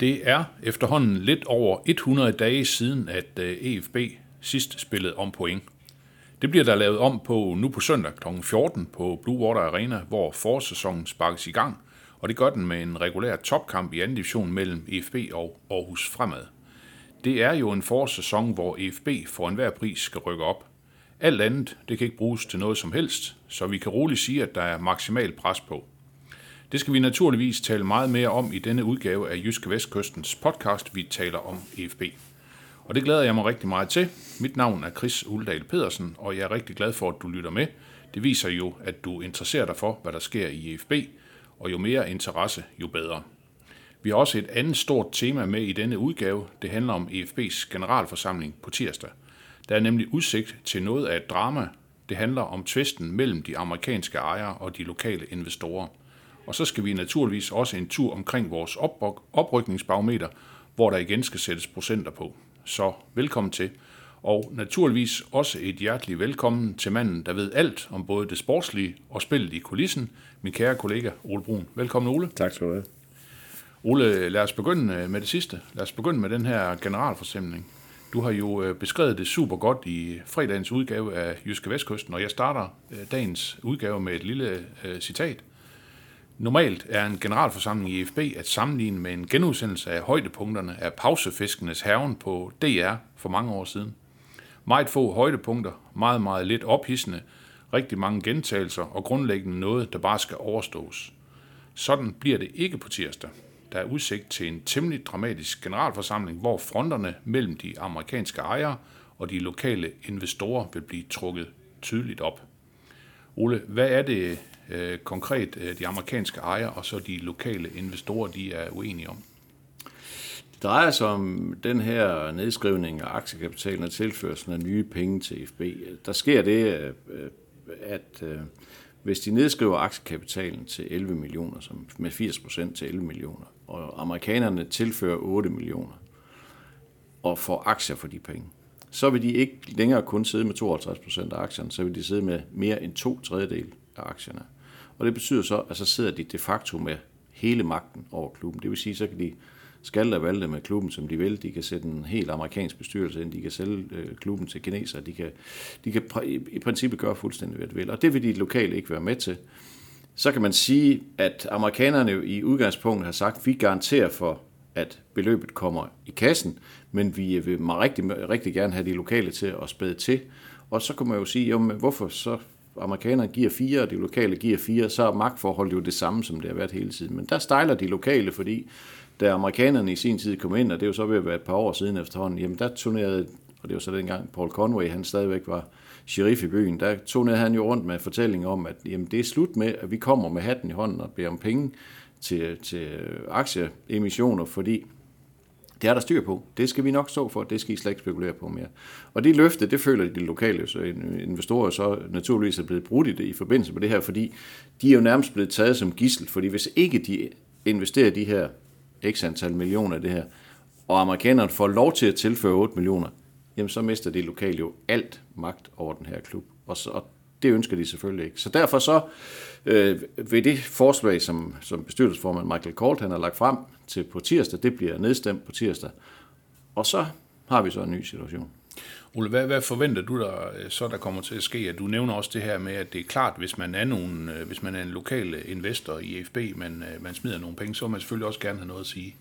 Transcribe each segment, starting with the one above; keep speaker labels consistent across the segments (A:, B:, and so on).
A: Det er efterhånden lidt over 100 dage siden, at øh, EFB sidst spillede om point. Det bliver der lavet om på nu på søndag kl. 14 på Blue Water Arena, hvor forsæsonen sparkes i gang, og det gør den med en regulær topkamp i anden division mellem EFB og Aarhus Fremad. Det er jo en forårssæson, hvor EFB for enhver pris skal rykke op. Alt andet det kan ikke bruges til noget som helst, så vi kan roligt sige, at der er maksimal pres på. Det skal vi naturligvis tale meget mere om i denne udgave af Jyske Vestkystens podcast, vi taler om EFB. Og det glæder jeg mig rigtig meget til. Mit navn er Chris Uldal Pedersen, og jeg er rigtig glad for, at du lytter med. Det viser jo, at du interesserer dig for, hvad der sker i EFB, og jo mere interesse, jo bedre. Vi har også et andet stort tema med i denne udgave. Det handler om EFB's generalforsamling på tirsdag. Der er nemlig udsigt til noget af et drama. Det handler om tvisten mellem de amerikanske ejere og de lokale investorer. Og så skal vi naturligvis også en tur omkring vores opryk- oprykningsbarometer, hvor der igen skal sættes procenter på. Så velkommen til. Og naturligvis også et hjerteligt velkommen til manden, der ved alt om både det sportslige og spillet i kulissen, min kære kollega Ole Brun. Velkommen Ole.
B: Tak skal du have.
A: Ole, lad os begynde øh, med det sidste. Lad os begynde med den her generalforsamling. Du har jo øh, beskrevet det super godt i fredagens udgave af Jyske Vestkysten, og jeg starter øh, dagens udgave med et lille citat. Normalt er en generalforsamling i FB at sammenligne med en genudsendelse af højdepunkterne af pausefiskenes haven på DR for mange år siden. Meget få højdepunkter, meget, meget lidt ophidsende, rigtig mange gentagelser og grundlæggende noget, der bare skal overstås. Sådan bliver det ikke på tirsdag. Der er udsigt til en temmelig dramatisk generalforsamling, hvor fronterne mellem de amerikanske ejere og de lokale investorer vil blive trukket tydeligt op. Ole, hvad er det øh, konkret øh, de amerikanske ejere og så de lokale investorer, de er uenige om?
B: Det drejer sig om den her nedskrivning af aktiekapitalen og tilførselen af nye penge til FB. Der sker det, øh, at øh, hvis de nedskriver aktiekapitalen til 11 millioner, som med 80 procent til 11 millioner, og amerikanerne tilfører 8 millioner, og får aktier for de penge, så vil de ikke længere kun sidde med 52 procent af aktierne, så vil de sidde med mere end to tredjedel af aktierne. Og det betyder så, at så sidder de de facto med hele magten over klubben. Det vil sige, så kan de skalte og valgte med klubben, som de vil. De kan sætte en helt amerikansk bestyrelse ind, de kan sælge øh, klubben til kinesere, de kan, de kan pr- i, i princippet gøre fuldstændig, hvad de vil. Og det vil de lokale ikke være med til. Så kan man sige, at amerikanerne i udgangspunktet har sagt, at vi garanterer for, at beløbet kommer i kassen, men vi øh, vil rigtig, rigtig gerne have de lokale til at spæde til. Og så kan man jo sige, jamen, hvorfor så amerikanerne giver fire, og de lokale giver fire, så er magtforholdet jo det samme, som det har været hele tiden. Men der stejler de lokale, fordi da amerikanerne i sin tid kom ind, og det er jo så ved at være et par år siden efterhånden, jamen der turnerede, og det var så dengang Paul Conway, han stadigvæk var sheriff i byen, der turnerede han jo rundt med fortællinger om, at jamen, det er slut med, at vi kommer med hatten i hånden og beder om penge til, til aktieemissioner, fordi det er der styr på. Det skal vi nok stå for. Det skal I slet ikke spekulere på mere. Og det løfte, det føler de lokale så investorer så naturligvis er blevet brudt i det i forbindelse med det her, fordi de er jo nærmest blevet taget som gissel, fordi hvis ikke de investerer de her x antal millioner i det her, og amerikanerne får lov til at tilføre 8 millioner, jamen så mister de lokale jo alt magt over den her klub. Og, så, og det ønsker de selvfølgelig ikke. Så derfor så øh, ved det forslag, som, som bestyrelsesformand Michael Colt han har lagt frem til på tirsdag, det bliver nedstemt på tirsdag. Og så har vi så en ny situation.
A: Ole, hvad, hvad forventer du der øh, så, der kommer til at ske? Du nævner også det her med, at det er klart, hvis man er, nogen, øh, hvis man er en lokal investor i FB, men øh, man smider nogle penge, så vil man selvfølgelig også gerne have noget at sige.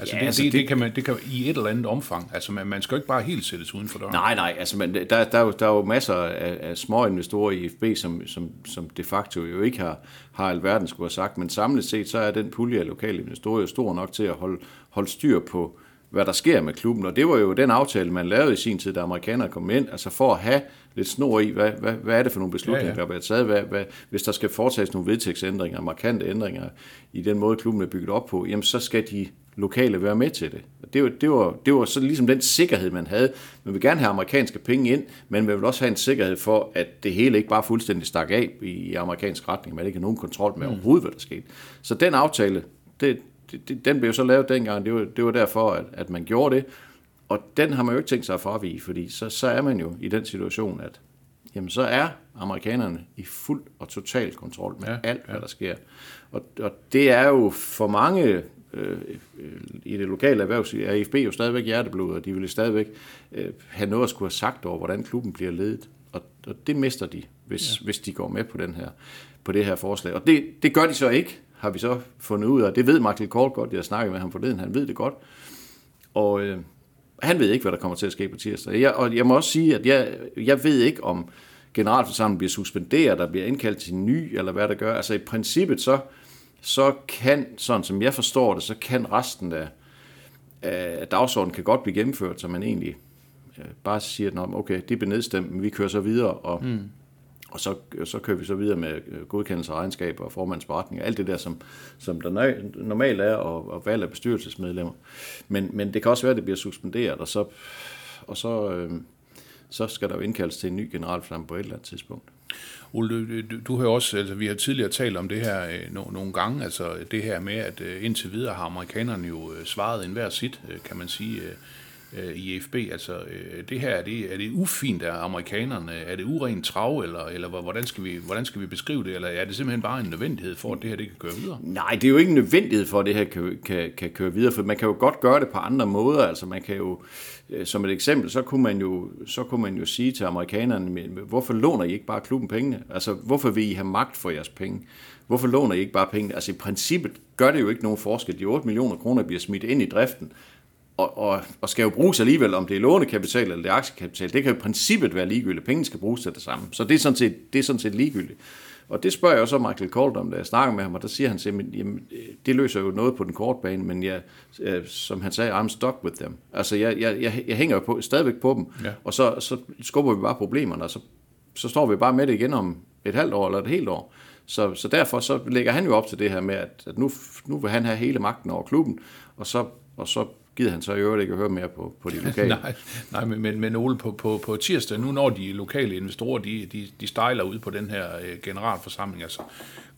A: Altså, ja, det, altså det, det, det, kan man, det kan i et eller andet omfang. Altså, man, man skal jo ikke bare helt sættes uden for døren.
B: Nej, nej. Altså, man, der, der, er jo, der er jo masser af, af små investorer i FB, som, som, som de facto jo ikke har, har alverden skulle have sagt. Men samlet set, så er den pulje af lokale investorer jo stor nok til at holde, holde styr på, hvad der sker med klubben. Og det var jo den aftale, man lavede i sin tid, da amerikanerne kom ind, altså for at have lidt snor i, hvad, hvad, hvad er det for nogle beslutninger, ja, ja. der bliver taget, hvad, hvad, hvis der skal foretages nogle vedtægtsændringer, markante ændringer i den måde, klubben er bygget op på, jamen så skal de lokale være med til det. Det var, det var, det var så ligesom den sikkerhed, man havde. Man vil gerne have amerikanske penge ind, men man vil også have en sikkerhed for, at det hele ikke bare fuldstændig stak af i amerikansk retning. Man ikke har nogen kontrol med overhovedet, hvad der skete. Så den aftale, det, det, den blev så lavet dengang. Det var, det var derfor, at, at man gjorde det. Og den har man jo ikke tænkt sig at fravige, fordi så, så er man jo i den situation, at jamen, så er amerikanerne i fuld og total kontrol med
A: Ja,
B: ja, alt, hvad
A: ja.
B: der sker. Og, og det er jo for mange øh, øh, i det lokale erhvervsliv, er AFB jo stadigvæk hjerteblod, og de vil stadigvæk øh, have noget at skulle have sagt over, hvordan klubben bliver ledet. Og, og det mister de, hvis, ja. hvis de går med på, den her, på det her forslag. Og det, det gør de så ikke, har vi så fundet ud af. Det ved Michael Kohl godt, jeg har snakket med ham forleden, han ved det godt. Og øh, han ved ikke, hvad der kommer til at ske på tirsdag. Jeg, og jeg må også sige, at jeg, jeg ved ikke, om generalforsamlingen bliver suspenderet, der bliver indkaldt til ny, eller hvad der gør. Altså i princippet, så, så kan, sådan som jeg forstår det, så kan resten af, af dagsordenen kan godt blive gennemført, så man egentlig øh, bare siger, at okay, det bliver nedstemt, men vi kører så videre, og, mm. og så, så kører vi så videre med øh, godkendelse af regnskaber og formandsberetning, alt det der, som, som der normalt er, og, og valg af bestyrelsesmedlemmer. Men, men det kan også være, at det bliver suspenderet, og så, og så, øh, så skal der jo indkaldes til en ny generalforsamling på et eller andet tidspunkt.
A: Ole, du, du, har også, altså vi har tidligere talt om det her øh, no, nogle gange, altså det her med, at øh, indtil videre har amerikanerne jo øh, svaret enhver sit, øh, kan man sige, øh, øh, i FB. Altså øh, det her, er det, er det ufint af amerikanerne? Er det urent trav, eller, eller hvordan skal, vi, hvordan skal vi beskrive det? Eller er det simpelthen bare en nødvendighed for, at det her det kan køre videre?
B: Nej, det er jo ikke en nødvendighed for, at det her kan, kan, kan køre videre, for man kan jo godt gøre det på andre måder. Altså man kan jo, øh, som et eksempel, så kunne man jo, så kunne man jo sige til amerikanerne, hvorfor låner I ikke bare klubben pengene? Altså hvorfor vil I have magt for jeres penge? Hvorfor låner I ikke bare pengene? Altså i princippet gør det jo ikke nogen forskel. De 8 millioner kroner bliver smidt ind i driften, og, og, og skal jo bruges alligevel, om det er lånekapital eller det er aktiekapital. Det kan jo i princippet være ligegyldigt. Pengene skal bruges til det samme. Så det er sådan set, det er sådan set ligegyldigt. Og det spørger jeg så Michael Colt om, da jeg snakker med ham, og der siger han simpelthen, jamen, det løser jo noget på den korte bane, men jeg, øh, som han sagde, I'm stuck with them. Altså, jeg, jeg, jeg, jeg hænger jo på, stadigvæk på dem,
A: Ja.
B: og så, så skubber vi bare problemerne, og så, så står vi bare med det igen om et halvt år eller et helt år. Så, så derfor så lægger han jo op til det her med, at, at nu, nu vil han have hele magten over klubben, og så, og så gider han så i øvrigt ikke at høre mere på, på de lokale.
A: Nej, nej men, men, Ole, på, på, på tirsdag, nu når de lokale investorer, de, de, de stejler ud på den her øh, generalforsamling, altså,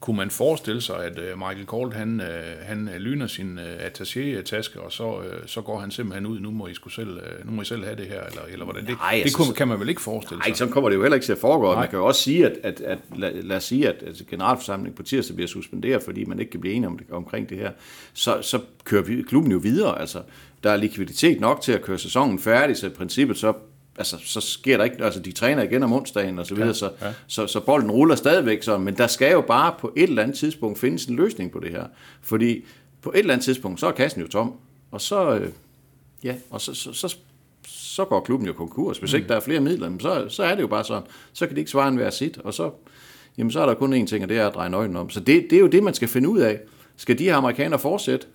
A: kunne man forestille sig, at øh, Michael Kolt, han, øh, han øh, lyner sin øh, attaché-taske, og så, øh, så går han simpelthen ud, nu må I, sgu selv, øh, nu må I selv have det her, eller, eller hvordan? Det,
B: Nej,
A: det kunne,
B: så-
A: kan man vel ikke forestille
B: Nej,
A: sig?
B: sådan kommer det jo heller ikke til at foregå.
A: Nej.
B: Man kan jo også sige, at, at, at lad, lad os sige, at, at generalforsamlingen på tirsdag bliver suspenderet, fordi man ikke kan blive enige om det, omkring det her. Så, så kører vi, klubben jo videre. Altså, der er likviditet nok til at køre sæsonen færdig, så i princippet så altså, så sker der ikke, altså de træner igen om onsdagen og så videre, ja, så,
A: ja.
B: så, så bolden ruller stadigvæk så, men der skal jo bare på et eller andet tidspunkt findes en løsning på det her, fordi på et eller andet tidspunkt, så er kassen jo tom, og så, øh, ja, og så, så, så, så går klubben jo konkurs. Hvis ikke der er flere midler, så, så er det jo bare sådan. Så kan de ikke svare en hver sit, og så, jamen så er der kun én ting, og det er at dreje nøglen om. Så det, det er jo det, man skal finde ud af. Skal de her amerikanere fortsætte?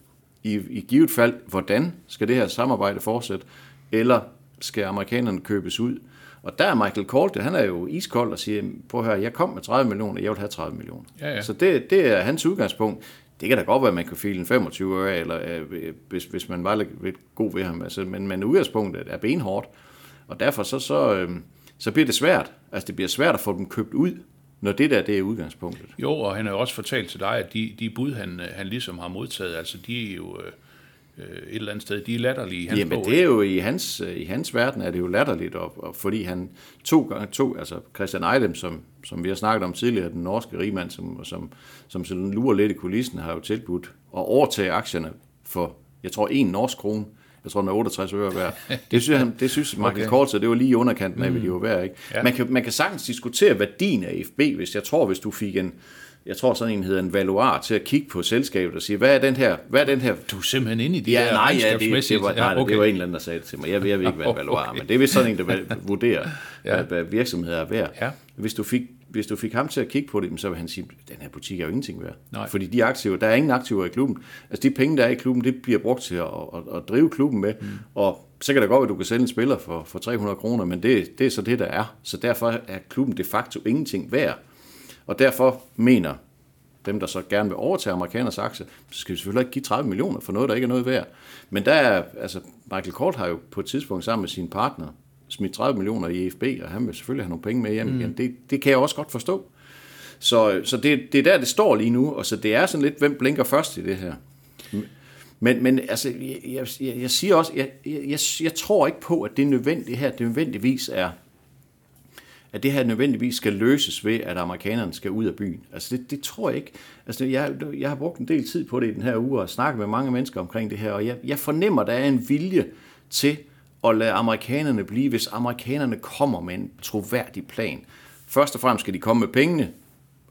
B: I, I givet fald, hvordan skal det her samarbejde fortsætte? Eller skal amerikanerne købes ud? Og der er Michael Colt, han er jo iskold og siger, prøv at høre, jeg kom med 30 millioner, jeg vil have 30 millioner.
A: Ja, ja.
B: Så det, det er hans udgangspunkt. Det kan da godt være, at man kan file en 25 øre, eller øh, hvis, hvis man var lidt, lidt god ved ham. Altså, men, men udgangspunktet er benhårdt. Og derfor så, så, øh, så bliver det svært. Altså det bliver svært at få dem købt ud, når det der det er udgangspunktet.
A: Jo, og han har jo også fortalt til dig, at de, de bud, han, øh, han ligesom har modtaget, altså de er jo øh, øh, et eller andet sted, de er latterlige i hans
B: Jamen
A: bog,
B: det er jo i hans, øh, i hans verden er det jo latterligt, og, og fordi han to gange, to, altså Christian Eidem, som, som vi har snakket om tidligere, den norske rigmand, som, som, som sådan lurer lidt i kulissen, har jo tilbudt at overtage aktierne for, jeg tror, en norsk krone. Jeg tror, den er 68 øre værd. Det synes, han, det synes Michael
A: Okay.
B: okay. Kort, så det var lige i underkanten af, hvad de var værd. Ikke?
A: Ja.
B: Man, kan, man kan sagtens diskutere værdien af FB, hvis jeg tror, hvis du fik en, jeg tror sådan en hedder en valuar til at kigge på selskabet og sige, hvad er den her, hvad er den her
A: Du er simpelthen inde i de
B: Ja,
A: der
B: nej, ja, det, det, var, nej,
A: Ja,
B: okay. det var en eller anden, der sagde det til mig. Jeg, jeg ved ikke, hvad en valuar
A: Okay.
B: men det er vist sådan en, der vurderer,
A: Ja.
B: ja. hvad virksomheder er værd.
A: Ja.
B: Hvis, du fik, hvis du fik ham til at kigge på det, så vil han sige, den her butik er jo ingenting værd.
A: Nej.
B: Fordi de aktiver, der er ingen aktiver i klubben. Altså de penge, der er i klubben, det bliver brugt til at, at, at drive klubben med. Mm. Og så kan det godt være, at du kan sælge en spiller for, for 300 kroner, men det, det er så det, der er. Så derfor er klubben de facto ingenting værd. Og derfor mener dem, der så gerne vil overtage amerikaners aktie, så skal vi selvfølgelig ikke give 30 millioner for noget, der ikke er noget værd. Men der er, altså, Michael Kort har jo på et tidspunkt sammen med sine partner smidt 30 millioner i EFB, og han vil selvfølgelig have nogle penge med hjem mm. igen. Det, det kan jeg også godt forstå. Så, så det, det er der, det står lige nu, og så det er sådan lidt, hvem blinker først i det her. Men, men altså, jeg, jeg, jeg siger også, jeg, jeg, jeg tror ikke på, at det nødvendigt her, det nødvendigvis er, at det her nødvendigvis skal løses ved, at amerikanerne skal ud af byen. Altså det, det tror jeg ikke. Altså jeg, jeg har brugt en del tid på det i den her uge og snakket med mange mennesker omkring det her, og jeg, jeg fornemmer, der er en vilje til at lade amerikanerne blive, hvis amerikanerne kommer med en troværdig plan. Først og fremmest skal de komme med pengene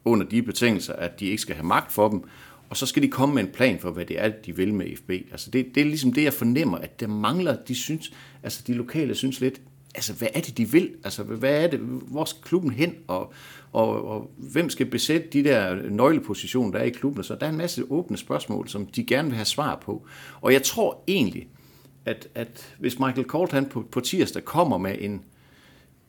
B: under de betingelser, at de ikke skal have magt for dem, og så skal de komme med en plan for, hvad det er, de vil med FB. Altså det, det er ligesom det, jeg fornemmer, at der mangler, de synes, altså de lokale synes lidt, altså hvad er det, de vil? Altså hvad er det, hvor skal klubben hen? Og, og, og hvem skal besætte de der nøglepositioner, der er i klubben? Så der er en masse åbne spørgsmål, som de gerne vil have svar på. Og jeg tror egentlig, at, at hvis Michael Colt han på, på tirsdag kommer med en,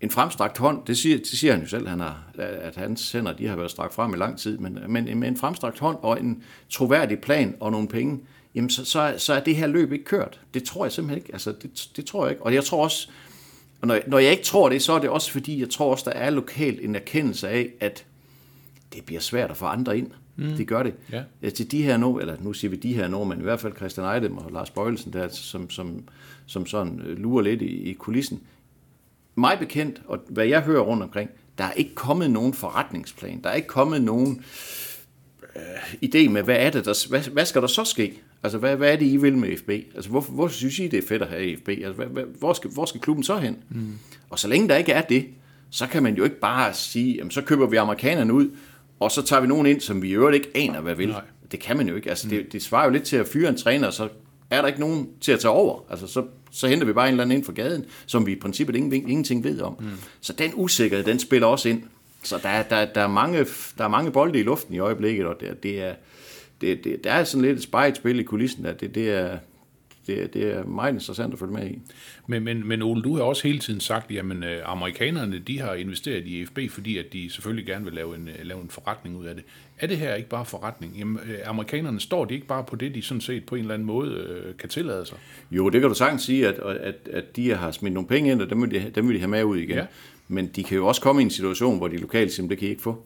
B: en fremstrakt hånd, det siger, det siger han jo selv, han har, at hans hænder de har været strakt frem i lang tid, men, men med en fremstrakt hånd og en troværdig plan og nogle penge, jamen så, så, så er det her løb ikke kørt. Det tror jeg simpelthen ikke. Altså, det, det tror jeg ikke. Og jeg tror også, og når, når jeg ikke tror det, så er det også fordi, jeg tror også, der er lokalt en erkendelse af, at det bliver svært at få andre ind. Mm. Det gør det. Ja. Til de her nu, eller nu siger vi de her nu, men i hvert fald Christian Ejdem og Lars Bøjelsen, der, som, som, som sådan lurer lidt i, i kulissen. Mig bekendt, og hvad jeg hører rundt omkring, der er ikke kommet nogen forretningsplan. Der er ikke kommet nogen øh, idé med, hvad er det, der, hvad, hvad skal der så ske? Altså, hvad, hvad er det, I vil med FB? Altså, hvorfor, hvorfor synes I, det er fedt at have FB? Altså, hvad, hvad, hvor, skal, hvor skal klubben så hen? Mm. Og så længe der ikke er det, så kan man jo ikke bare sige, jamen, så køber vi amerikanerne ud, og så tager vi nogen ind, som vi i øvrigt ikke aner, hvad vil. Nej. Det kan man jo ikke. Altså, mm. det, det svarer jo lidt til at fyre en træner, og så er der ikke nogen til at tage over. Altså, så, så henter vi bare en eller anden ind for gaden, som vi i princippet ingen, ingenting ved om. Mm. Så den usikkerhed, den spiller også ind. Så der, der, der, er, mange, der er mange bolde i luften i øjeblikket, og det, det er, det, det, der er sådan lidt et spejet spil i kulissen, at det, det, er, det, det er meget interessant at følge med i.
A: Men, men, men Ole, du har også hele tiden sagt, at øh, amerikanerne de har investeret i FB, fordi at de selvfølgelig gerne vil lave en, øh, lave en forretning ud af det. Er det her ikke bare forretning? Jamen, øh, amerikanerne står de ikke bare på det, de sådan set på en eller anden måde øh, kan tillade sig?
B: Jo, det kan du sagtens sige, at, at, at de har smidt nogle penge ind, og dem vil de, dem vil de have med ud igen. Ja. Men de kan jo også komme i en situation, hvor de lokale simpelthen det kan I ikke få.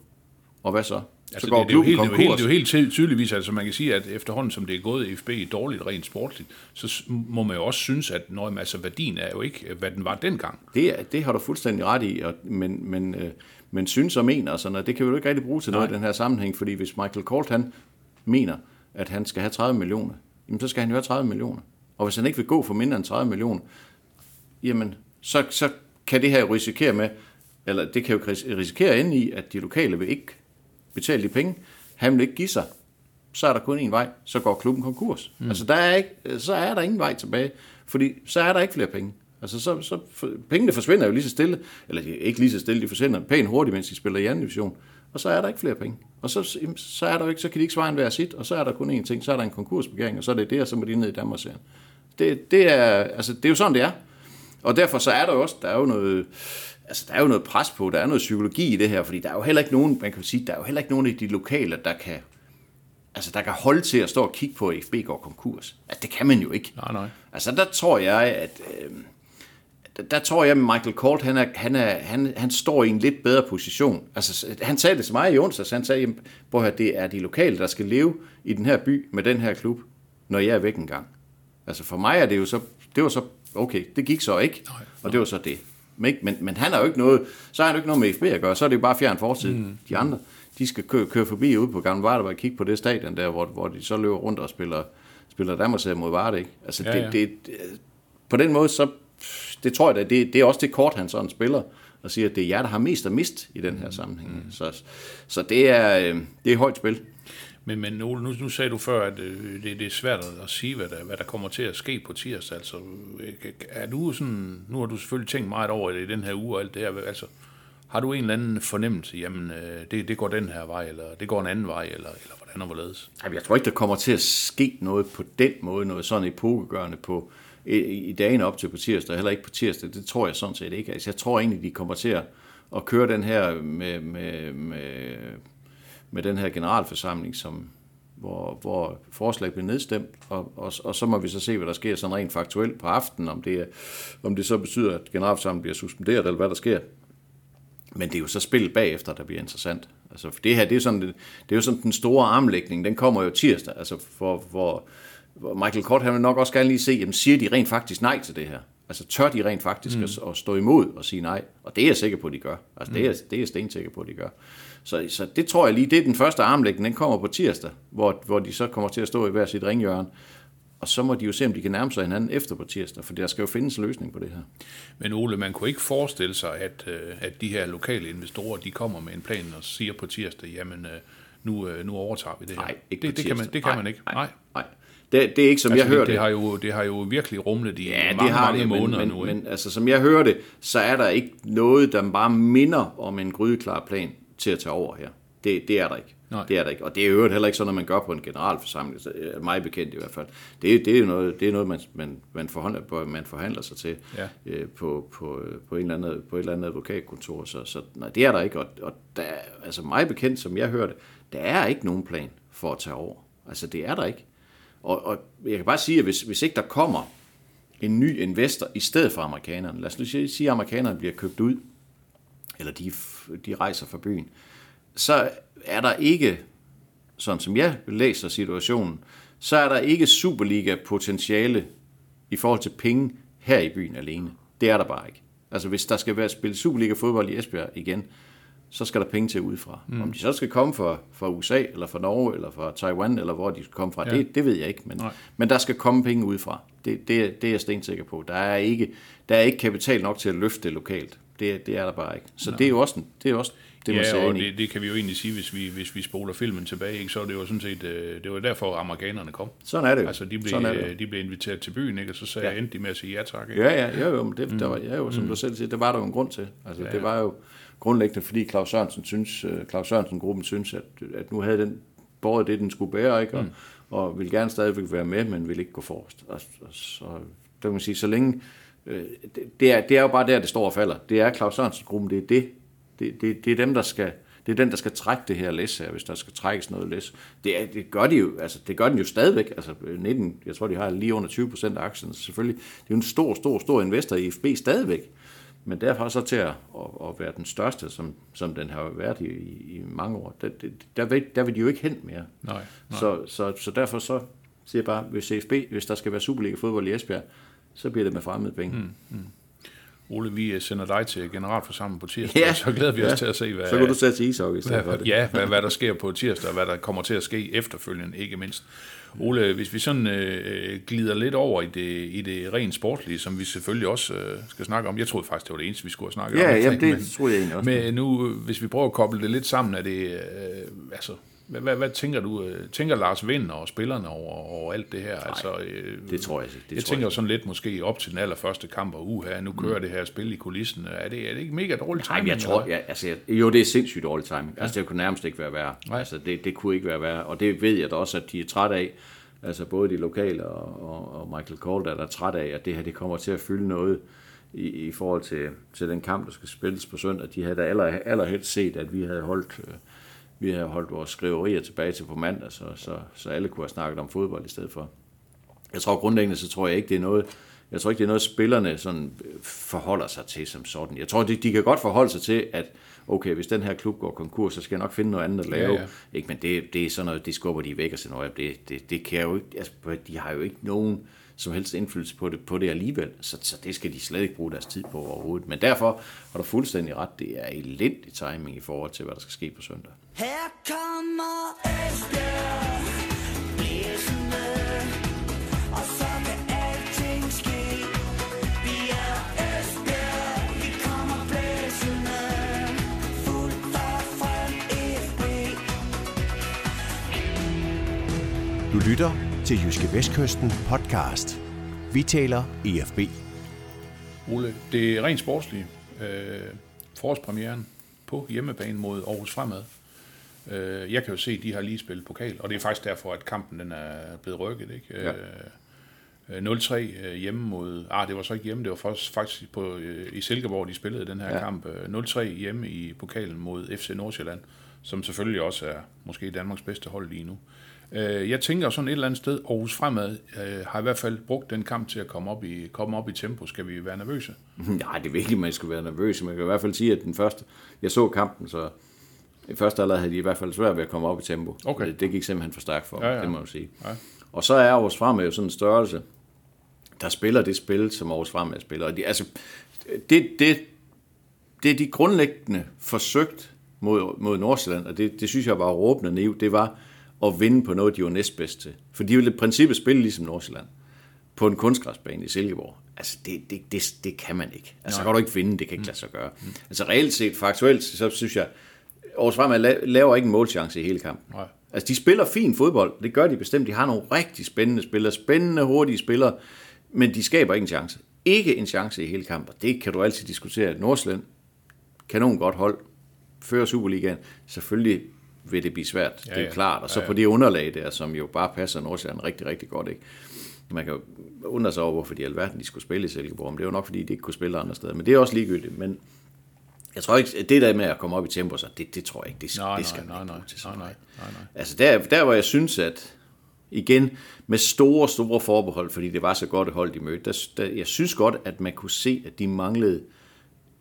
B: Og hvad så?
A: Altså, så går det, det, er jo helt, det, er jo helt, det er jo helt tydeligvis, altså man kan sige, at efterhånden som det er gået i FB dårligt rent sportligt, så må man jo også synes, at når, altså, værdien er jo ikke, hvad den var dengang.
B: Det, er, det har du fuldstændig ret i, og, men, men, øh, men synes og mener, sådan, noget, det kan vi jo ikke rigtig bruge til Nej. noget i den her sammenhæng, fordi hvis Michael Colt han mener, at han skal have 30 millioner, jamen så skal han jo have 30 millioner. Og hvis han ikke vil gå for mindre end 30 millioner, jamen så, så kan det her risikere med, eller det kan jo risikere ind i, at de lokale vil ikke betale de penge. Han vil ikke give sig. Så er der kun en vej, så går klubben konkurs. Mm. Altså der er ikke, så er der ingen vej tilbage, fordi så er der ikke flere penge. Altså så, så pengene forsvinder jo lige så stille, eller ikke lige så stille, de forsvinder pænt hurtigt, mens de spiller i anden division, og så er der ikke flere penge. Og så, så, er der ikke, så kan de ikke svare en hver sit, og så er der kun én ting, så er der en konkursbegæring, og så er det det, og så må de ned i Danmark det, det, er, altså, det er jo sådan, det er. Og derfor så er der også, der er jo noget, altså, der er jo noget pres på, der er noget psykologi i det her, fordi der er jo heller ikke nogen, man kan sige, der er jo heller ikke nogen af de lokale, der kan, altså, der kan holde til at stå og kigge på, at FB går konkurs. Altså, det kan man jo ikke.
A: Nej, nej.
B: Altså, der tror jeg, at... Øh, der, tror jeg, at Michael Kort, han, er, han, er, han, han står i en lidt bedre position. Altså, han sagde det til mig i onsdags, han sagde, at det er de lokale, der skal leve i den her by med den her klub, når jeg er væk en gang. Altså for mig er det jo så, det var så, okay, det gik så ikke, nej, og det var så det. Men, men, men han har jo ikke noget, så har han jo ikke noget med FB at gøre, så er det jo bare fjern fortid. Mm. De andre, de skal køre, køre forbi ud på Gamle Varde og kigge på det stadion der, hvor, hvor de så løber rundt og spiller, spiller Danmarks mod Varde, ikke? Altså ja, ja. Det, det, på den måde, så det tror jeg, det, det er også det kort, han sådan spiller, og siger, at det er jer, der har mest at mist i den her sammenhæng. Mm. Så, så det, er, øh, det er højt spil.
A: Men, men Ole, nu, nu sagde du før, at øh, det, det er svært at sige, hvad der, hvad der kommer til at ske på tirsdag. Altså, øh, er du sådan, nu har du selvfølgelig tænkt meget over det i den her uge og alt det her. Altså, har du en eller anden fornemmelse, jamen øh, det, det går den her vej, eller det går en anden vej, eller, eller hvordan og hvorledes?
B: Jeg tror ikke, der kommer til at ske noget på den måde, noget sådan epokegørende på, i, i dagen op til på tirsdag, heller ikke på tirsdag. Det tror jeg sådan set ikke. Altså, jeg tror egentlig, de kommer til at, at køre den her med, med, med med den her generalforsamling, som, hvor, hvor forslag bliver nedstemt, og, og, og så må vi så se, hvad der sker sådan rent faktuelt på aftenen, om det, om det så betyder, at generalforsamlingen bliver suspenderet, eller hvad der sker. Men det er jo så spillet bagefter, der bliver interessant. Altså, for det her, det er, sådan, det, det er jo sådan den store armlægning, den kommer jo tirsdag, altså for, hvor, hvor Michael Kort, han vil nok også gerne lige se, jamen siger de rent faktisk nej til det her? Altså tør de rent faktisk mm. at, at stå imod og sige nej? Og det er jeg sikker på, at de gør. Altså det er, det er jeg stensikker på, at de gør. Så, så det tror jeg lige, det er den første armlægning, den kommer på tirsdag, hvor, hvor de så kommer til at stå i hver sit ringhjørne. Og så må de jo se, om de kan nærme sig hinanden efter på tirsdag, for der skal jo findes en løsning på det her.
A: Men Ole, man kunne ikke forestille sig, at, øh, at de her lokale investorer, de kommer med en plan og siger på tirsdag, jamen øh, nu, øh, nu overtager vi det her.
B: Nej, ikke
A: det,
B: på
A: det, kan man, det kan
B: nej,
A: man ikke.
B: Nej, nej. Det, det er ikke, som
A: Altså,
B: jeg hører
A: det,
B: det.
A: har jo, det har jo virkelig rumlet i
B: Ja,
A: mange,
B: det har
A: mange
B: det,
A: måneder
B: men,
A: nu. ikke?
B: men altså, som jeg hører det, så er der ikke noget, der bare minder om en grydeklar plan til at tage over her. Det, det er der ikke.
A: Nej.
B: Det er der ikke. Og det er jo heller ikke sådan, at man gør på en generalforsamling, så, øh, mig bekendt i hvert fald. Det, det er noget, det er noget man, man, man, forhandler, man forhandler sig til
A: Ja.
B: øh, på, på, på, en eller anden, på et eller andet advokatkontor. Så, så nej, det er der ikke. Og, og der, er- altså mig bekendt, som jeg hørte, der er ikke nogen plan for at tage over. Altså det er der ikke. Og, og jeg kan bare sige, at hvis, hvis ikke der kommer en ny investor i stedet for amerikanerne, lad os nu sige at amerikanerne bliver købt ud, eller de, de rejser fra byen, så er der ikke, sådan som jeg læser situationen, så er der ikke Superliga-potentiale i forhold til penge her i byen alene. Det er der bare ikke. Altså hvis der skal være spillet Superliga-fodbold i Esbjerg igen, så skal der penge til udefra. Mm. Om de så skal komme fra, fra USA, eller fra Norge, eller fra Taiwan, eller hvor de skal komme fra, ja. det, det ved jeg ikke. Men,
A: Nej.
B: men der skal komme penge udefra. Det, det, det er jeg stensikker på. Der er, ikke, der er ikke kapital nok til at løfte det lokalt. Det, det er der bare ikke. Så det er jo også, det er også det, man
A: Ja, og det, det kan vi jo egentlig sige, hvis vi, hvis vi spoler filmen tilbage, ikke? så er det jo sådan set, øh, det var derfor amerikanerne kom.
B: Sådan er det jo.
A: Altså, de blev,
B: Sådan er det jo.
A: øh, de blev inviteret til byen, ikke? og så sagde
B: Ja.
A: endte de med at sige ja tak. Ikke?
B: Ja, ja, ja, jo, men det, der var, ja, jo, som du selv siger, det var der jo en grund til. Altså, ja. Det var jo grundlæggende, fordi Claus Sørensen synes, øh, Claus Sørensen-gruppen synes, at, at nu havde den båret det, den skulle bære, ikke? Og, mm. og ville gerne stadigvæk være med, men ville ikke gå forrest. Og, og, så, der kan man sige, så længe, det, det, er, det er jo bare der, det står og falder. Det er Claus Sørensen-gruppen, det er det. Det, det, det er dem, der skal, det er den, der skal trække det her læs her, hvis der skal trækkes noget læs. Det, er, det gør de jo, altså det gør den jo stadigvæk. Altså 19, jeg tror, de har lige under 20 procent af aktien. Så selvfølgelig, det er jo en stor, stor, stor investor i FB stadigvæk. Men derfra så til at, at, at være den største, som, som den har været i, i, mange år, der, der, vil, der vil de jo ikke hen mere.
A: Nej, nej.
B: Så, så, så derfor så siger jeg bare, hvis CFB, hvis der skal være Superliga-fodbold i Esbjerg, så bliver det med fremmede penge. Mm.
A: Ole, vi øh, sender dig til generalforsamling på tirsdag,
B: Ja.
A: så glæder vi os
B: Ja.
A: til at se, hvad,
B: Så kan du sætte til ishockey i stedet for
A: hvad,
B: det.
A: ja, hvad, hvad der sker på tirsdag, og hvad der kommer til at ske efterfølgende, ikke mindst. Ole, hvis vi sådan øh, glider lidt over i det, i det rent sportlige, som vi selvfølgelig også øh, skal snakke om. Jeg troede faktisk, det var det eneste, vi skulle have snakket
B: Ja,
A: om.
B: jamen, det
A: men,
B: troede jeg egentlig også.
A: Men nu, hvis vi prøver at koble det lidt sammen, er det, øh, altså, hvad, hvad, hvad tænker du? øh, Tænker Lars Vind og spillerne over, over alt det her? altså, øh,
B: det tror jeg ikke. Det
A: jeg
B: tror
A: tænker
B: jeg.
A: sådan lidt måske op til den allerførste kamp, og uha, nu kører mm. det her spil i kulissen. Er det, er det ikke mega dårligt
B: Nej,
A: timing?
B: men jeg tror,
A: eller?
B: altså, jeg, jo, det er sindssygt dårlig timing. Ja. Altså, det kunne nærmest ikke være værre.
A: Nej.
B: Altså, det, det kunne ikke være værre. Og det ved jeg da også, at de er trætte af. Altså, både de lokale og, og, og Michael Cole, der er træt af, at det her det kommer til at fylde noget i, i forhold til, til den kamp, der skal spilles på søndag. De havde da aller, allerhelst set, at vi havde holdt... Øh, vi havde holdt vores skriverier tilbage til på mandag, så, så, så alle kunne have snakket om fodbold i stedet for. Jeg tror grundlæggende, så tror jeg ikke, det er noget, jeg tror ikke, det er noget, spillerne sådan forholder sig til som sådan. Jeg tror, de, de kan godt forholde sig til, at okay, hvis den her klub går konkurs, så skal jeg nok finde noget andet at lave.
A: Ja, ja.
B: Ikke, men det, det er sådan noget, det skubber de væk og siger, "Nå, det, det, det kan jo ikke, altså, de har jo ikke nogen som helst indflydelse på det, på det alligevel, så, så det skal de slet ikke bruge deres tid på overhovedet. Men derfor har du fuldstændig ret, det er elendig timing i forhold til, hvad der skal ske på søndag.
C: Her kommer Esbjerg blæsende, og så kan alting ske. Vi er Esbjerg, vi kommer blæsende, fuldt og frem FB.
D: Du lytter til Jyske Vestkysten podcast. Vi taler EFB.
A: Ole, det er rent sportslige. Øh, forårspremieren på hjemmebane mod Aarhus Fremad. Øh, jeg kan jo se, at de har lige spillet pokal, og det er faktisk derfor, at kampen den er blevet rykket. Ikke?
B: Ja.
A: Øh, 0-3 øh, hjemme mod... Ah, det var så ikke hjemme, det var faktisk, faktisk på, øh, i Silkeborg, de spillede den her ja. Kamp. Øh, 0-3 hjemme i pokalen mod FC Nordsjælland, som selvfølgelig også er måske Danmarks bedste hold lige nu. Øh, jeg tænker sådan et eller andet sted, Aarhus Fremad øh, har i hvert fald brugt den kamp til at komme op i, komme op i tempo. Skal vi være nervøse?
B: Nej, det er virkelig, man skal være nervøs. Man kan i hvert fald sige, at den første... Jeg så kampen, så i første alder havde de i hvert fald svært ved at komme op i tempo.
A: Okay.
B: Det, det gik simpelthen for stærkt for dem,
A: Ja,
B: ja, det må jeg sige.
A: Ja.
B: Og så er Aarhus Fremad jo sådan en størrelse, der spiller det spil, som Aarhus Fremad spiller. Og de, altså, det, det, det er de grundlæggende forsøgt mod, mod Nordsjælland, og det, det synes jeg var råbende naivt, det var at vinde på noget, de var næstbedst til. For de ville i princippet spille ligesom Nordsjælland på en kunstgræsbane i Silkeborg. Altså, det, det, det, det kan man ikke. Altså, så kan du ikke vinde, det kan ikke lade sig gøre. Altså, reelt set, faktuelt, så synes jeg, Aarhus Fremad la- laver ikke en målchance i hele kampen.
A: Nej.
B: Altså, de spiller fin fodbold, det gør de bestemt. De har nogle rigtig spændende spillere, spændende, hurtige spillere, men de skaber ikke en chance. Ikke en chance i hele kampen. Det kan du altid diskutere. Nordsjælland, kanon godt hold, fører Superligaen. Selvfølgelig vil det blive svært, ja, det er klart. Og så
A: Ja, ja.
B: på det underlag der, som jo bare passer Nordsjælland rigtig, rigtig godt, ikke? Man kan jo undre sig over, hvorfor de alverden de skulle spille i Silkeborg, men det er jo nok, fordi de ikke kunne spille andre steder. Men det er også ligegyldigt. Men jeg tror ikke, det der med at komme op i tempo, så det, det tror jeg ikke, det,
A: Nej,
B: det skal
A: nej,
B: man
A: nej,
B: ikke
A: nej, nej, nej, nej.
B: Altså der, der hvor jeg synes, at igen med store, store forbehold, fordi det var så godt et hold, de mødte, der, der, jeg synes godt, at man kunne se, at de manglede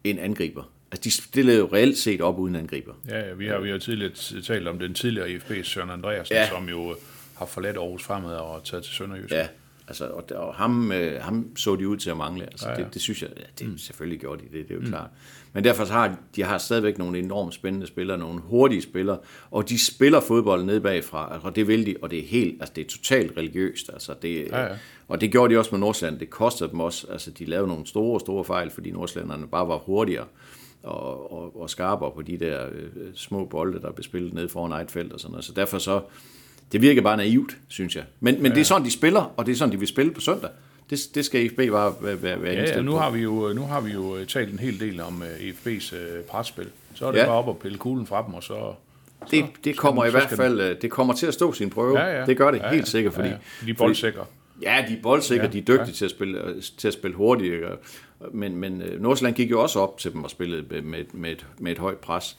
B: en angriber. Altså de stillede jo reelt set op uden angriber.
A: Ja, ja, vi har, vi har tidligere talt om den tidligere IFB, Søren Andreasen,
B: Ja.
A: som jo har forladt Aarhus Fremad og taget til Sønderjysk.
B: Ja, altså, og, og ham, øh, ham så de ud til at mangle. Altså,
A: ja.
B: ja. Det, det synes jeg, ja, det, mm. selvfølgelig gjorde de det, det er jo mm. klart. Men derfor har de, har stadigvæk nogle enormt spændende spillere, nogle hurtige spillere, og de spiller fodbold ned bagfra, og det vil de, og det er helt, altså det er totalt religiøst, altså det,
A: Ja, ja.
B: og det gjorde de også med Nordsjælland, det kostede dem også, altså de lavede nogle store, store fejl, fordi nordsjællanderne bare var hurtigere og, og, og skarpere på de der øh, små bolde, der blev spillet ned foran eget felt og sådan noget, så derfor så, det virker bare naivt, synes jeg. Men, men ja. det er sådan, de spiller, og det er sådan, de vil spille på søndag. Det, det skal IFB bare være, være,
A: Ja, ja, nu
B: på.
A: har vi jo, nu har vi jo øh, talt en hel del om EFB's uh, presspil. Så er det
B: Ja.
A: bare op og pille kuglen fra dem, og så...
B: det,
A: så
B: det kommer i hvert fald, øh, det kommer til at stå sin prøve.
A: Ja, ja.
B: Det gør det
A: Ja,
B: helt sikkert, fordi...
A: Ja, ja. De er boldsikre.
B: Ja, de er boldsikre,
A: Ja,
B: de er dygtige
A: ja.
B: til, at spille, øh, til at spille hurtigt. Men, men øh, Nordsjælland gik jo også op til dem og spillede med, med, med, et, med et højt pres.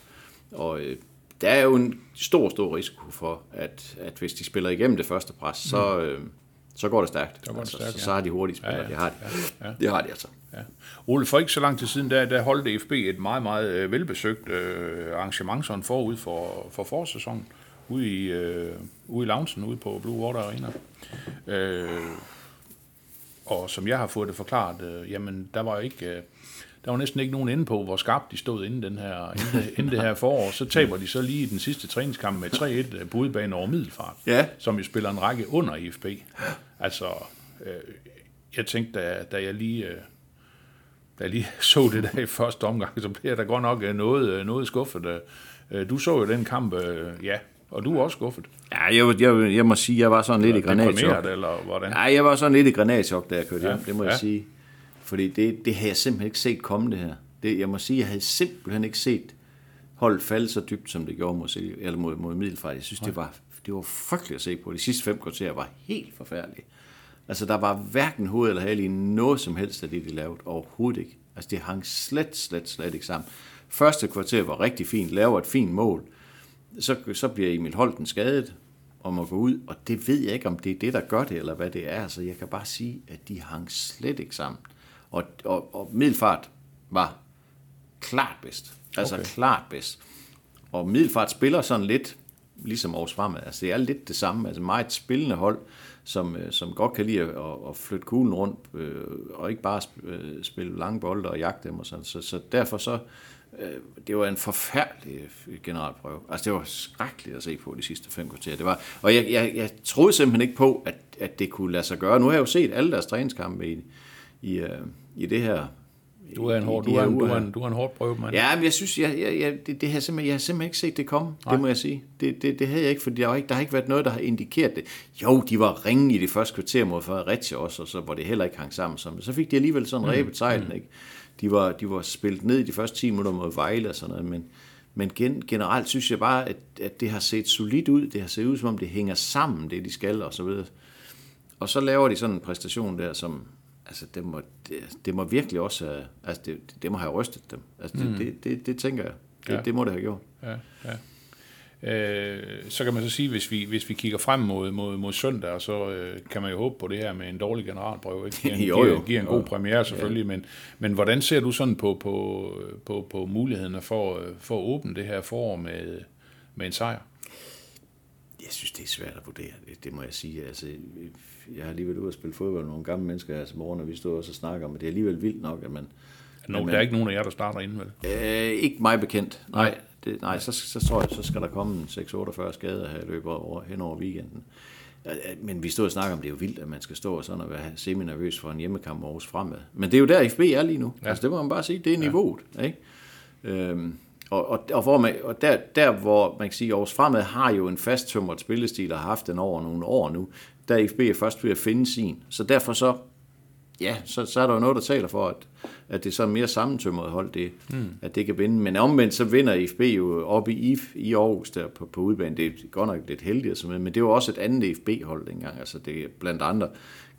B: Og øh, der er jo en stor, stor risiko for, at, at hvis de spiller igennem det første pres, så, øh, så går det stærkt.
A: går det stærkt,
B: så,
A: ja.
B: så har de hurtige spillere,
A: Ja, ja.
B: det har de.
A: Ja, ja.
B: Det har de altså.
A: Ja. Ole, for ikke så lang tid siden, der, der holdt EFB et meget, meget øh, velbesøgt øh, arrangement sådan forud for, for forårssæsonen, ude i, øh, ude i loungen, ude på Blue Water Arena. Øh, og som jeg har fået det forklaret, øh, jamen der var ikke... Øh, der var næsten ikke nogen ende på, hvor skarpt de stod inden, den her, inden, inden det her forår. Så taber de så lige i den sidste træningskamp med 3-1 på udebane over Middelfart,
B: Ja.
A: som jo spiller en række under IFB. Altså, øh, jeg tænkte, da, da jeg lige... Øh, da jeg lige så det der i første omgang, så blev jeg da godt nok øh, noget, øh, noget skuffet. Øh, Du så jo den kamp, øh, ja, og du er også skuffet.
B: Ja, jeg, jeg, jeg må sige, jeg var sådan lidt i granatchok.
A: Eller hvordan?
B: Nej, jeg var sådan lidt i granatchok, da jeg kørte
A: Ja,
B: hjem, det må
A: ja.
B: jeg sige. Fordi det, det havde jeg simpelthen ikke set komme, det her. Det, jeg må sige, jeg havde simpelthen ikke set holdet falde så dybt, som det gjorde mod, eller mod, mod Middelfart. Jeg synes, det var, det var frygteligt at se på. De sidste fem kvarterer var helt forfærdelige. Altså, der var hverken hoved eller hale i noget som helst af det, de lavede. Overhovedet ikke. Altså, det hang slet, slet, slet ikke sammen. Første kvarter var rigtig fint, laver et fint mål. Så, så bliver Emil Holten skadet og må gå ud, og det ved jeg ikke, om det er det, der gør det, eller hvad det er. Altså, jeg kan bare sige, at de hang slet ikke sammen. Og, og, og Middelfart var klart bedst. Altså okay. Klart bedst. Og Middelfart spiller sådan lidt, ligesom Aarhus Fremad. Altså det er lidt det samme. Altså meget spillende hold, som, øh, som godt kan lide at, at flytte kuglen rundt, øh, og ikke bare øh, spille lange bolde og jagte dem og sådan. Så, så derfor så, øh, det var en forfærdelig generalprøve. Altså det var skrækkeligt at se på de sidste fem kvarter. Det var, og jeg, jeg, jeg troede simpelthen ikke på, at, at det kunne lade sig gøre. Nu har jeg jo set alle deres træningskampe i, i, øh, i det her
A: Du er en hård, du
B: her
A: er en, du er
B: her.
A: en, du er en hård prøve, mand.
B: Ja, men jeg synes, jeg, jeg, jeg, det, det har simpelthen, jeg har simpelthen ikke set det komme. Nej. Det må jeg sige. Det, det, det havde jeg ikke, for der har ikke, der har ikke været noget, der har indikeret det. Jo, de var ringe i det første kvarter mod Fredericia også, og så, hvor det heller ikke hang sammen. Så, så fik de alligevel sådan mm. rebet sejlen, ikke? De var, de var spillet ned i de første 10 minutter mod Vejle og sådan noget, men, men gen, generelt synes jeg bare, at, at det har set solidt ud. Det har set ud, som om det hænger sammen, det de skal og så videre. og så laver de sådan en præstation der, som, altså det må, det, det må virkelig også altså det, det må have rystet dem. Altså det, mm. det, det, det tænker jeg. Det,
A: Ja.
B: ja. det må det have gjort.
A: Ja, ja. Øh, så kan man så sige, hvis vi, hvis vi kigger frem mod, mod, mod søndag, så øh, kan man jo håbe på det her med en dårlig generalprøve. Ikke? Giver,
B: Jo,
A: giver,
B: jo.
A: giver en god premiere selvfølgelig, men, men hvordan ser du sådan på, på, på, på mulighederne for, øh, for at åbne det her forår med, med en sejr?
B: Jeg synes, det er svært at vurdere, det, det må jeg sige. Altså, jeg har lige været ude og spille fodbold med nogle gamle mennesker til morgen, og vi stod også og snakker om, at det er alligevel vildt nok, at man...
A: Nå,
B: Men-
A: der er ikke nogen af jer, der starter inden, vel?
B: Øh, ikke mig bekendt. Nej, det, nej så, så tror jeg, så skal der komme en 6-48 skader her i løbet over, hen over weekenden. Ja, ja, Men vi stod og snakker om, det er jo vildt, at man skal stå og sådan og være semi-nervøs for en hjemmekamp Aarhus fremad. Men det er jo der, FB er lige nu.
A: Ja.
B: Ja. Altså, det må man bare sige, det er niveauet. Ikke? Øhm, og, og, og, hvor man, og der, der, hvor man kan sige, at Aarhus Fremad har jo en fasttømret spillestil, og har haft den over nogle år nu, der er FB først ved at finde sin. Så derfor så, ja, så, så er der jo noget, der taler for, at, at det er sådan mere sammentømret hold, det, mm. at det kan vinde. Men omvendt så vinder FB jo op i, IF i Aarhus der på, på udbanen. Det er godt nok lidt heldigt, men det var også et andet FB-hold dengang. Altså det er blandt andre,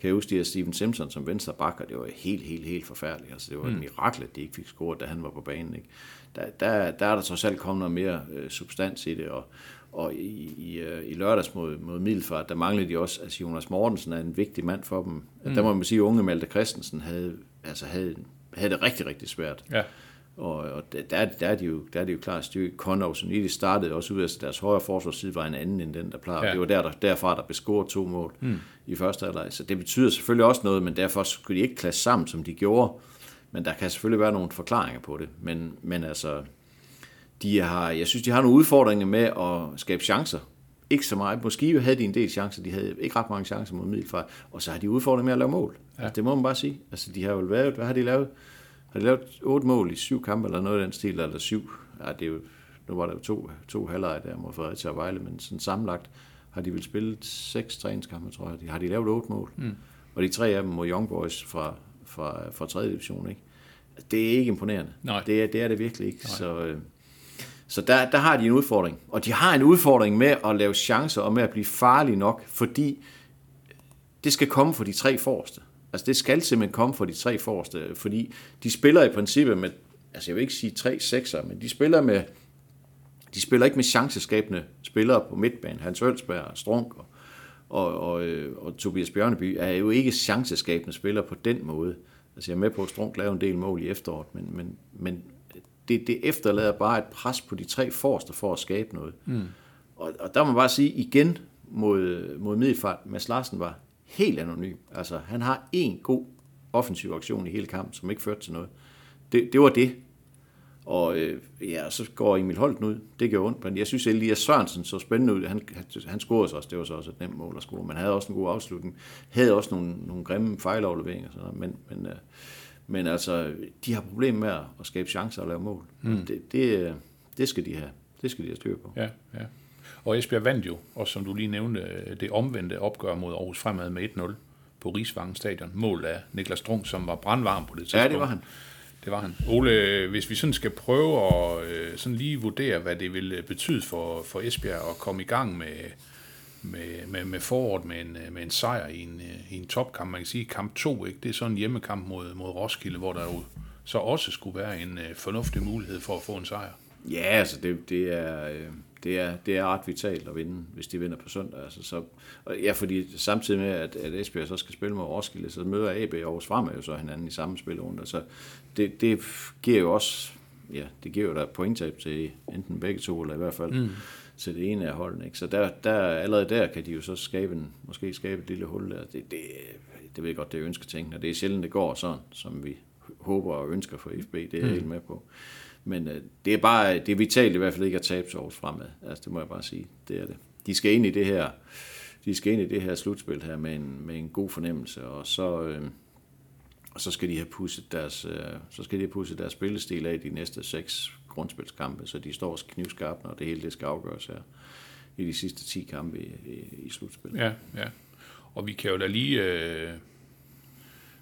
B: kan jeg huske, de her Steven Simpson som venstre bakker, det var helt, helt, helt forfærdeligt. Altså det var mm. et mirakel, at de ikke fik scoret, da han var på banen. Ikke? Der, der, der er der trods alt kommet noget mere øh, substans i det, og, og i, i, øh, i lørdags mod, mod Middelfart, der manglede de også, altså Jonas Mortensen er en vigtig mand for dem. Mm. Der må man sige, at unge Malte Christensen havde, altså havde, havde det rigtig, rigtig svært.
A: Ja.
B: Og, og der, der, er de jo, der er de jo klart styrke. Conor og Sonidi startede også ud af at deres højre forsvarsside var en anden end den, der plejede.
A: Ja.
B: Det var der, der, derfra, der blev scoret to mål mm. i første halvleg. Så det betyder selvfølgelig også noget, men derfor skulle de ikke klasse sammen, som de gjorde. Men der kan selvfølgelig være nogle forklaringer på det. Men, men altså, de har, jeg synes, de har nogle udfordringer med at skabe chancer. Ikke så meget. Måske havde de en del chancer. De havde ikke ret mange chancer mod Middelfart. Og så har de udfordringer med at lave mål. Ja. Altså, det må man bare sige. Altså, de har jo været, hvad har de lavet? Har de lavet otte mål i syv kampe, eller noget af den stil, eller syv? Ja, det er jo, nu var der jo to, to halvleje der mod Fredericia og Vejle, men sådan sammenlagt har de vel spillet seks træningskampe, tror jeg. Har de lavet otte mål? Mm. Og de tre af dem mod Young Boys fra, fra, fra 3. division, ikke? Det er ikke imponerende.
A: Nej.
B: Det, er, det er det virkelig ikke. Nej. Så, øh, så der, der har de en udfordring. Og de har en udfordring med at lave chancer og med at blive farlige nok, fordi det skal komme for de tre forreste. Altså det skal simpelthen komme for de tre forreste, fordi de spiller i princippet med, altså jeg vil ikke sige tre sekser, men de spiller med, de spiller ikke med chanceskabende spillere på midtbanen. Hans Ølsberg, Strunk og, og, og, øh, og Tobias Bjørneby er jo ikke chanceskabende spillere på den måde. Altså jeg er med på, at Strunk laver en del mål i efteråret, men, men, men det, det efterlader bare et pres på de tre forreste for at skabe noget. Mm. Og, og der må man bare sige igen mod, mod Middelfart, Mads Larsen var helt anonym. Altså han har en god offensiv aktion i hele kampen, som ikke førte til noget. Det, det var det. Og øh, ja, så går Emil Holten ud. Det gør ondt, men jeg synes, Elias Sørensen så spændende ud. Han, han, scorede så også. Det var så også et nemt mål at score. Men han havde også en god afslutning. Havde også nogle, nogle grimme fejlafleveringer. Sådan noget. Men, men, øh, men altså, de har problemer med at, at skabe chancer og lave mål. Mm. Det, det, øh, det, skal de have. Det skal de have styr på.
A: Ja, ja. Og Esbjerg vandt jo, og som du lige nævnte, det omvendte opgør mod Aarhus Fremad med 1-0 på Rigsvangen Stadion. Mål af Niklas Strunk, som var brandvarm på det tidspunkt.
B: Ja, det var han.
A: Det var han. Ole, hvis vi sådan skal prøve at øh, sådan lige vurdere, hvad det vil betyde for, for Esbjerg at komme i gang med, med, med, med foråret med en, med en sejr i en, øh, i en topkamp. Man kan sige, kamp 2, ikke? det er sådan en hjemmekamp mod, mod Roskilde, hvor der jo så også skulle være en øh, fornuftig mulighed for at få en sejr.
B: Ja, altså det, det, er, øh, det, er, det er ret vitalt at vinde, hvis de vinder på søndag. Altså, så, og ja, fordi samtidig med, at, at Esbjerg så skal spille mod Roskilde, så møder AB og Aarhus Fremad jo så hinanden i samme spilrunde. Så det, det giver jo også, ja, det giver jo der pointtab til enten begge to, eller i hvert fald mm. til det ene af holdene. Ikke? Så der, der, allerede der kan de jo så skabe en, måske skabe et lille hul der. Det, det, det ved jeg godt, det er ønsketænkende, og det er sjældent, det går sådan, som vi håber og ønsker for FB. Det er jeg mm. helt med på. Men øh, det er bare, det er vitalt i hvert fald ikke at tabe til Aarhus fremad. Altså, det må jeg bare sige. Det er det. De skal ind i det her, de skal ind i det her slutspil her med en, med en god fornemmelse, og så, øh, og så skal de have pusset deres, øh, så skal de have pusset deres spillestil af de næste seks grundspilskampe, så de står knivskarpt, når det hele det skal afgøres her i de sidste 10 kampe i, i, i slutspillet.
A: Ja, ja. Og vi kan jo da lige, øh,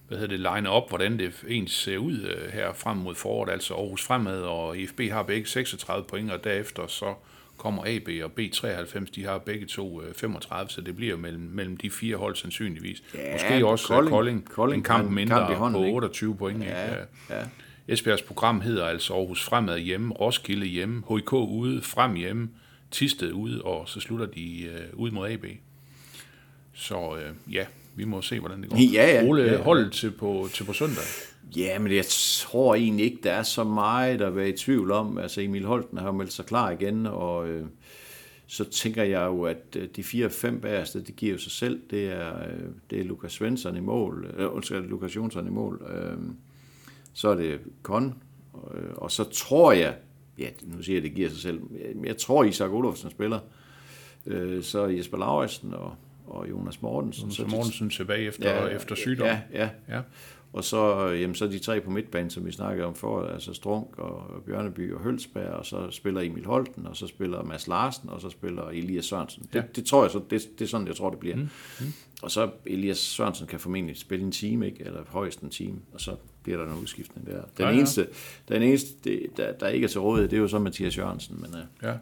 A: hvad hedder det, line op, hvordan det ens ser ud øh, her frem mod foråret, altså Aarhus Fremad og IFB har begge 36 point, og derefter så kommer AB og B93, de har begge to øh, 35, så det bliver mellem, mellem de fire hold sandsynligvis.
B: Ja,
A: Måske også Kolding,
B: Kolding-
A: Kolding,
B: Kolding
A: en kamp mindre
B: kamp hånden,
A: på
B: ikke?
A: 28 point.
B: Ja,
A: ikke?
B: ja.
A: Esbjergs program hedder altså Aarhus Fremad hjemme, Roskilde hjemme, HIK ude, Frem hjemme, Tisted ude, og så slutter de øh, ud mod AB. Så øh, ja, vi må se, hvordan det går.
B: Ja, ja.
A: Ole,
B: Ja, ja.
A: holdet til på, til på søndag.
B: Ja, men jeg tror egentlig ikke, der er så meget at være i tvivl om. Altså Emil Holten har jo meldt sig klar igen, og øh, så tænker jeg jo, at øh, de fire-fem bagerste, det giver jo sig selv. Det er, øh, det er Lukas Svensson i mål, øh, undskyld, Lukas Jonsson i mål. Øh, så er det Kon, øh, og så tror jeg, ja, nu siger jeg, det giver sig selv, men jeg tror, Isak Olofsen spiller. Øh, så er Jesper Lauritsen og, og Jonas Mortensen.
A: Så Mortensen tilbage efter, ja, efter sygdom.
B: Ja, ja.
A: ja.
B: Og så, jamen, så de tre på midtbanen, som vi snakkede om for, altså Strunk og Bjørneby og Hølsberg, og så spiller Emil Holten, og så spiller Mads Larsen, og så spiller Elias Sørensen. Det,
A: Ja.
B: det tror jeg så, det, det er sådan, jeg tror, det bliver. Mm. Mm. Og så Elias Sørensen kan formentlig spille en time, ikke? eller højst en time, og så bliver der en udskiftning der. Den
A: Ja,
B: ja, eneste, den eneste det, der, der ikke er til rådighed, det er jo så Mathias Jørgensen. Men, uh,
A: ja.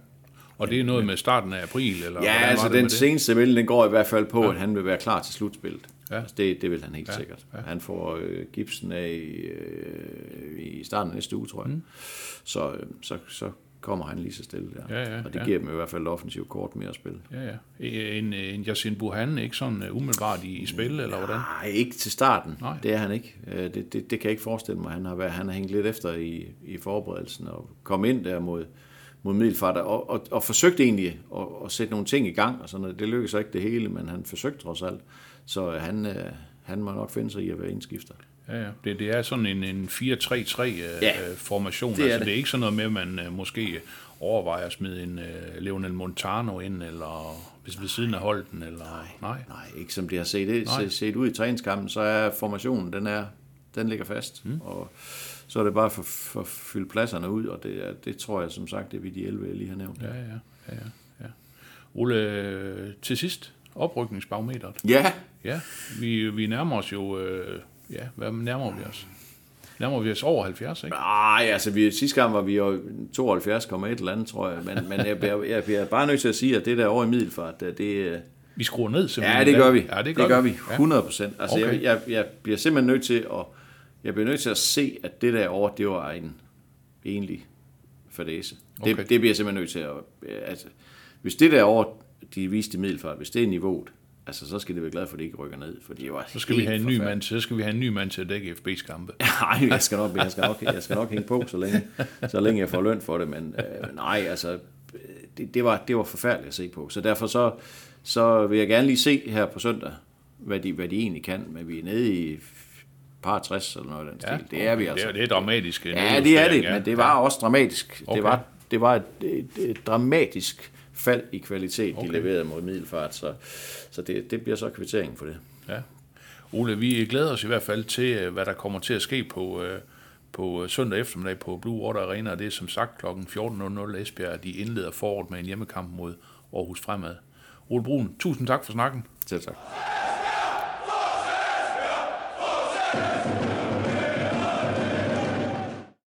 A: Og det er noget med starten af april? Eller
B: ja, altså den seneste melding, den går i hvert fald på, ja. at han vil være klar til slutspillet.
A: Ja.
B: Altså, det, det vil han helt
A: Ja,
B: sikkert.
A: ja.
B: Han får øh, gipsen af i, øh, i starten af næste uge, tror jeg. Mm. Så, øh, så, så kommer han lige så stille der.
A: Ja, ja,
B: og det
A: ja.
B: giver dem i hvert fald offensivt kort mere at spille.
A: Ja, ja. En, en Yassin Buhan, ikke sådan uh, umiddelbart i, i spil, eller hvordan?
B: Nej, ikke til starten.
A: Nej.
B: Det er han ikke. Øh, Det, det, det kan jeg ikke forestille mig. Han har, været, han har hængt lidt efter i, i forberedelsen og kom ind der mod, mod Middelfart og, og, og forsøgte egentlig at, at sætte nogle ting i gang. Og sådan noget. Det lykkedes ikke det hele, men han forsøgte trods alt. Så øh, han, øh, han må nok finde sig i at være indskifter.
A: Ja, ja. Det, det er sådan en, en 4-3-3 uh,
B: Ja,
A: formation.
B: det
A: altså,
B: det.
A: det er ikke sådan noget med, at man måske overvejer at smide en uh, Leonel Montano ind, eller hvis ved siden af Holden, eller... Nej. Nej.
B: Nej, ikke som det har set, det, set, set ud i træningskampen, så er formationen, den, er, den ligger fast. Mm. Og så er det bare for, for at fylde pladserne ud, og det, er, det tror jeg som sagt, det er vi de 11, jeg lige har nævnt.
A: Ja, ja, ja, ja. Ole, øh, til sidst, oprykningsbarometeret.
B: Ja,
A: Ja, vi, vi nærmer os jo... Øh, ja, hvad nærmer vi os? Nærmer vi os over 70, ikke?
B: Nej, altså vi, sidste gang var vi jo 72,1 eller andet, tror jeg. Men, men jeg, bliver, jeg bliver bare nødt til at sige, at det der over i middelfart, det, det
A: Vi skruer ned simpelthen.
B: ja, det gør vi.
A: Ja, det
B: det
A: gør,
B: gør vi.
A: Ja.
B: 100 procent. Altså,
A: okay.
B: jeg, jeg, jeg bliver simpelthen nødt til at, jeg bliver nødt til at se, at det der over, det var en egentlig fadese.
A: Okay.
B: Det, det bliver jeg simpelthen nødt til at... Altså, hvis det der over, de viste middelfart, hvis det er niveauet, altså, så skal det være glad for, at det ikke rykker ned, for det var
A: Så skal, vi have en ny mand, til- så skal vi have en ny mand til at dække FB's kampe.
B: Nej, jeg skal nok, jeg skal nok, jeg skal nok hænge på, så længe, så længe jeg får løn for det, men øh, nej, altså, øh, det, det, var, det var forfærdeligt at se på. Så derfor så, så vil jeg gerne lige se her på søndag, hvad de, hvad de egentlig kan, men vi er nede i par 60 eller noget af den
A: Ja,
B: stil. Det er vi altså.
A: Det er, det er dramatisk.
B: Ja, det er det,
A: nedjustering,
B: men det var også dramatisk.
A: Okay.
B: Det var, det var et, et, et dramatisk fald i kvalitet,
A: Okay.
B: de leverede mod Middelfart, så, så det, det bliver så kvitteringen for det.
A: Ja. Ole, vi glæder os i hvert fald til, øh, hvad der kommer til at ske på, øh, på øh, søndag eftermiddag på Blue Water Arena, og det er som sagt kl. 14.00 Esbjerg. De indleder foråret med en hjemmekamp mod Aarhus Fremad. Ole Brun, tusind tak for snakken.
B: Selv tak.
C: Esbjerg!